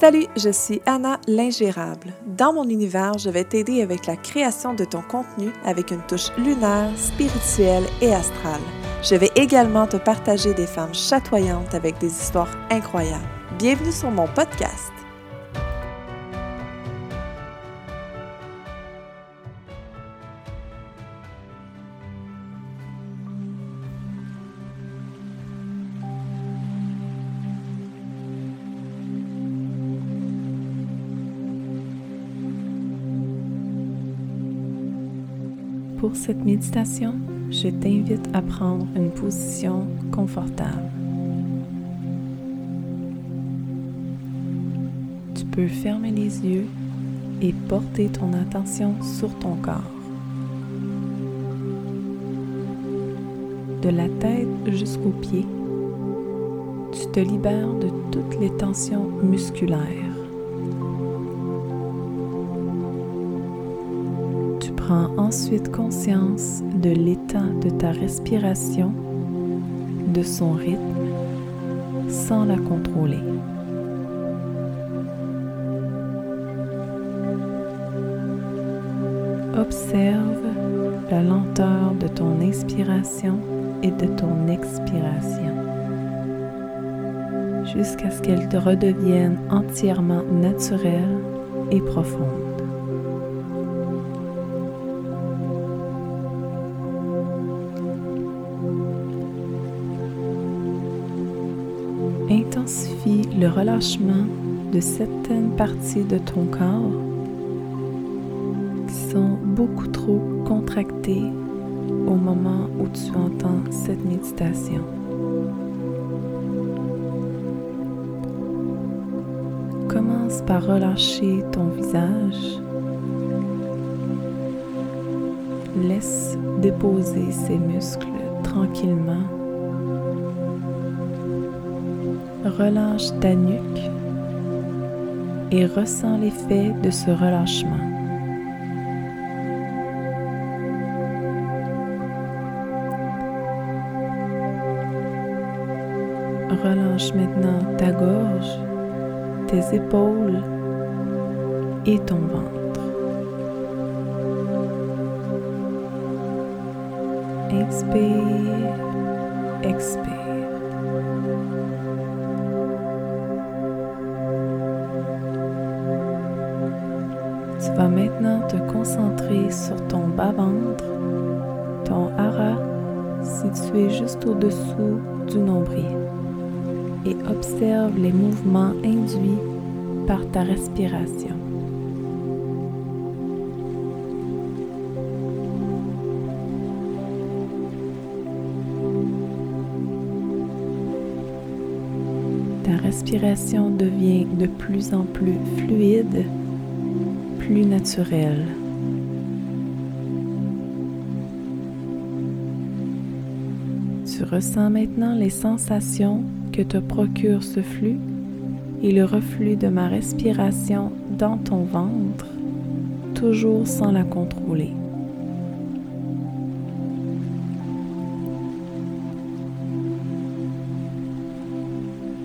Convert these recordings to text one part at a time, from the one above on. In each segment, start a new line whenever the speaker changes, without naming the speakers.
Salut, je suis Anna l'ingérable. Dans mon univers, je vais t'aider avec la création de ton contenu avec une touche lunaire, spirituelle et astrale. Je vais également te partager des femmes chatoyantes avec des histoires incroyables. Bienvenue sur mon podcast. Pour cette méditation, je t'invite à prendre une position confortable. Tu peux fermer les yeux et porter ton attention sur ton corps. De la tête jusqu'aux pieds, tu te libères de toutes les tensions musculaires. Prends ensuite conscience de l'état de ta respiration, de son rythme, sans la contrôler. Observe la lenteur de ton inspiration et de ton expiration jusqu'à ce qu'elle te redevienne entièrement naturelle et profonde. Intensifie le relâchement de certaines parties de ton corps qui sont beaucoup trop contractées au moment où tu entends cette méditation. Commence par relâcher ton visage. Laisse déposer ses muscles tranquillement relâche ta nuque et ressens l'effet de ce relâchement. Relâche maintenant ta gorge, tes épaules et ton ventre. Inspire, expire. Te concentrer sur ton bas-ventre, ton hara situé juste au-dessous du nombril et observe les mouvements induits par ta respiration. Ta respiration devient de plus en plus fluide naturel. Tu ressens maintenant les sensations que te procure ce flux et le reflux de ma respiration dans ton ventre, toujours sans la contrôler.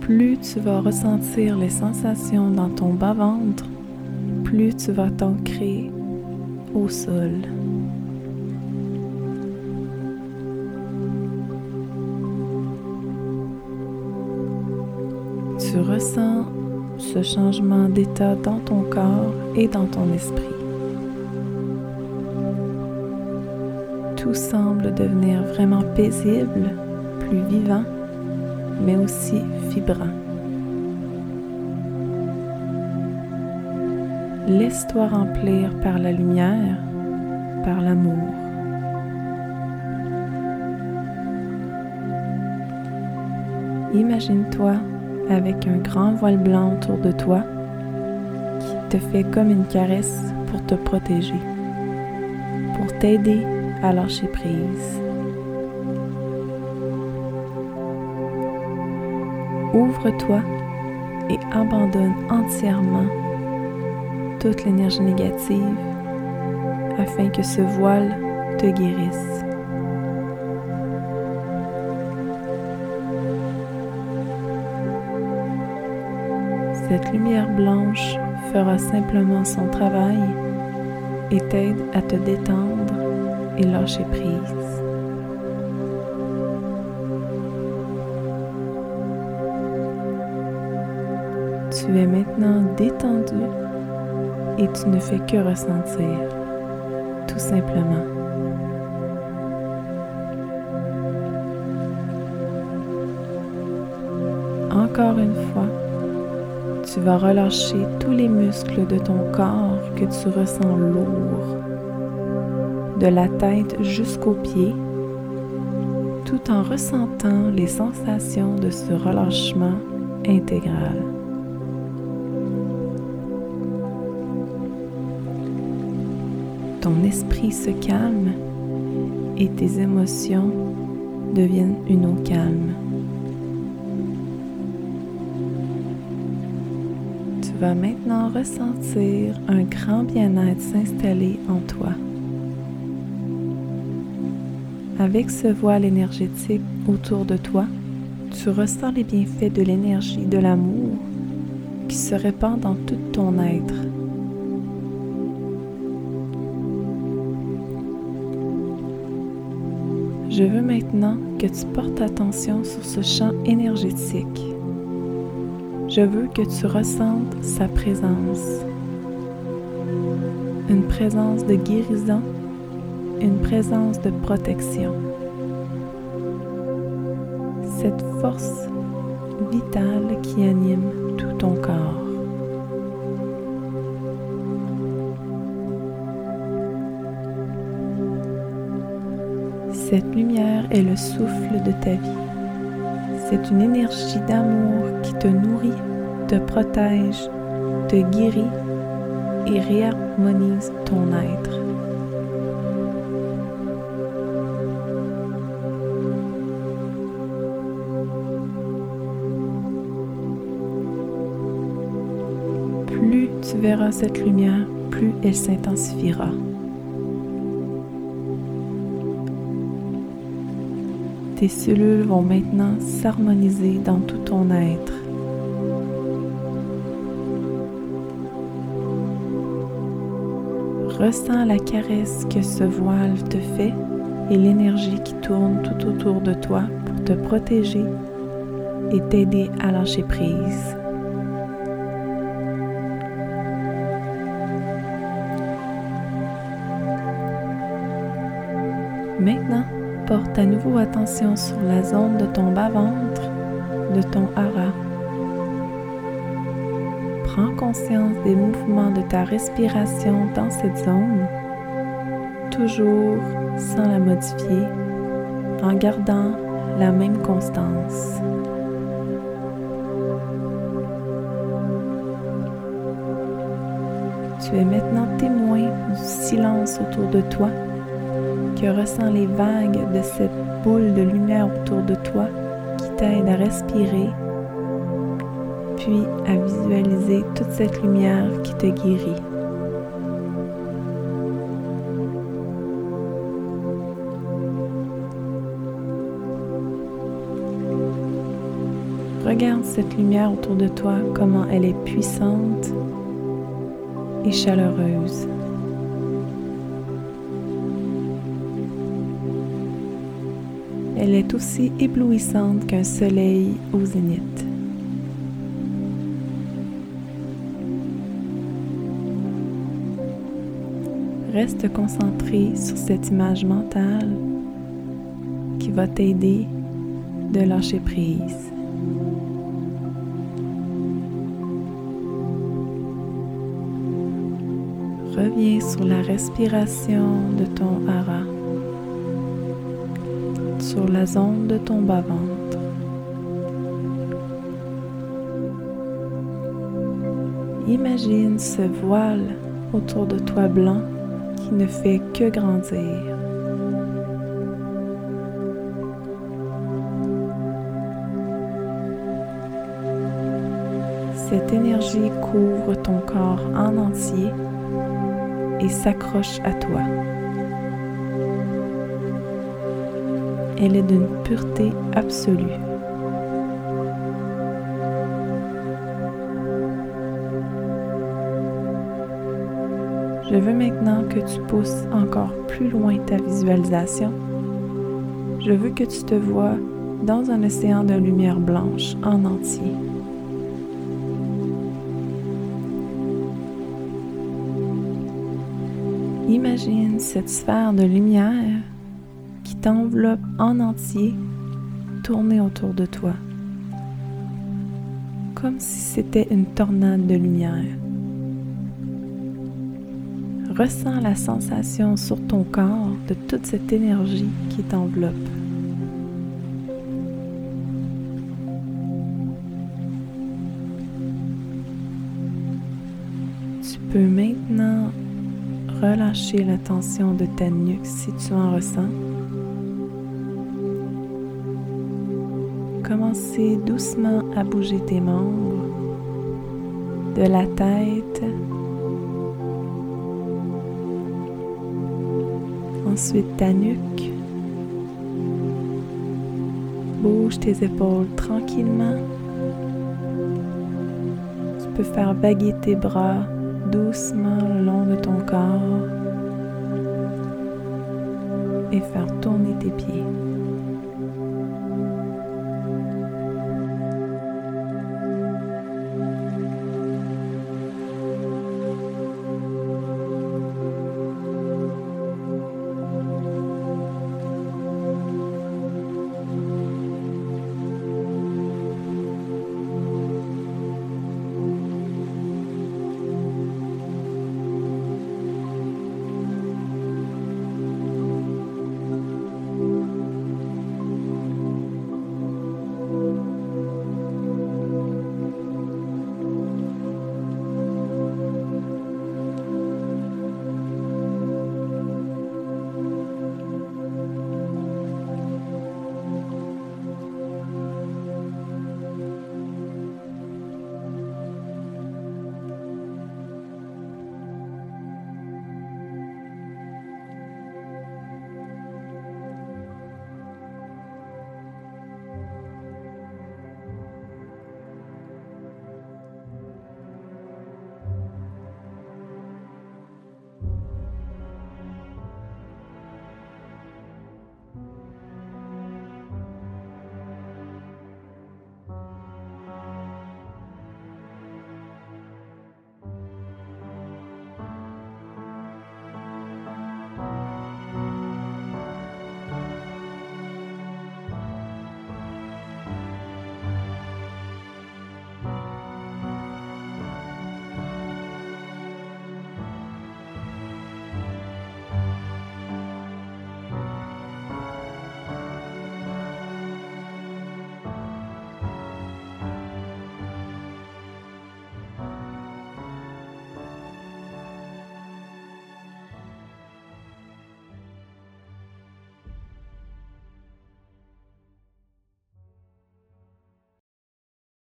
Plus tu vas ressentir les sensations dans ton bas-ventre, plus tu vas t'ancrer au sol. Tu ressens ce changement d'état dans ton corps et dans ton esprit. Tout semble devenir vraiment paisible, plus vivant, mais aussi vibrant. Laisse-toi remplir par la lumière, par l'amour. Imagine-toi avec un grand voile blanc autour de toi qui te fait comme une caresse pour te protéger, pour t'aider à lâcher prise. Ouvre-toi et abandonne entièrement toute l'énergie négative afin que ce voile te guérisse. Cette lumière blanche fera simplement son travail et t'aide à te détendre et lâcher prise. Tu es maintenant détendu et tu ne fais que ressentir, tout simplement. Encore une fois, tu vas relâcher tous les muscles de ton corps que tu ressens lourds, de la tête jusqu'aux pieds, tout en ressentant les sensations de ce relâchement intégral. Ton esprit se calme et tes émotions deviennent une eau calme. vas maintenant ressentir un grand bien-être s'installer en toi. Avec ce voile énergétique autour de toi, tu ressens les bienfaits de l'énergie de l'amour qui se répand dans tout ton être. Je veux maintenant que tu portes attention sur ce champ énergétique je veux que tu ressentes sa présence. Une présence de guérison, une présence de protection. Cette force vitale qui anime tout ton Cette lumière est le souffle de ta vie. C'est une énergie d'amour qui te nourrit te protège, te guérit et réharmonise ton être. Plus tu verras cette lumière, plus elle s'intensifiera. Tes cellules vont maintenant s'harmoniser dans tout ton être. Ressens la caresse que ce voile te fait et l'énergie qui tourne tout autour de toi pour te protéger et t'aider à lâcher prise. Maintenant, porte à nouveau attention sur la zone de ton bas-ventre, de ton hara prends conscience des mouvements de ta respiration dans cette zone, toujours sans la modifier, en gardant la même constance. Tu es maintenant témoin du silence autour de toi que ressent les vagues de cette boule de lumière autour de toi qui t'aide à respirer puis à visualiser toute cette lumière qui te guérit. Regarde cette lumière autour de toi, comment elle est puissante et chaleureuse. Elle est aussi éblouissante qu'un soleil au zénith. Reste concentré sur cette image mentale qui va t'aider de lâcher prise. Reviens sur la respiration de ton hara, sur la zone de ton bas-ventre. Imagine ce voile autour de toi blanc ne fait que grandir. Cette énergie couvre ton corps en entier et s'accroche à toi. elle est d'une pureté absolue. Je veux maintenant que tu pousses encore plus loin ta visualisation. Je veux que tu te vois dans un océan de lumière blanche en entier. Imagine cette sphère de lumière t'enveloppe en entier tourner autour de toi, comme si c'était une tornade de lumière. Ressens la sensation sur ton corps de toute cette énergie qui t'enveloppe. Tu peux maintenant relâcher la tension de ta nuque si tu en ressens. Commencez doucement à bouger tes membres, de la tête, ensuite ta nuque. Bouge tes épaules tranquillement. Tu peux faire vaguer tes bras doucement le long de ton corps et faire tourner tes pieds.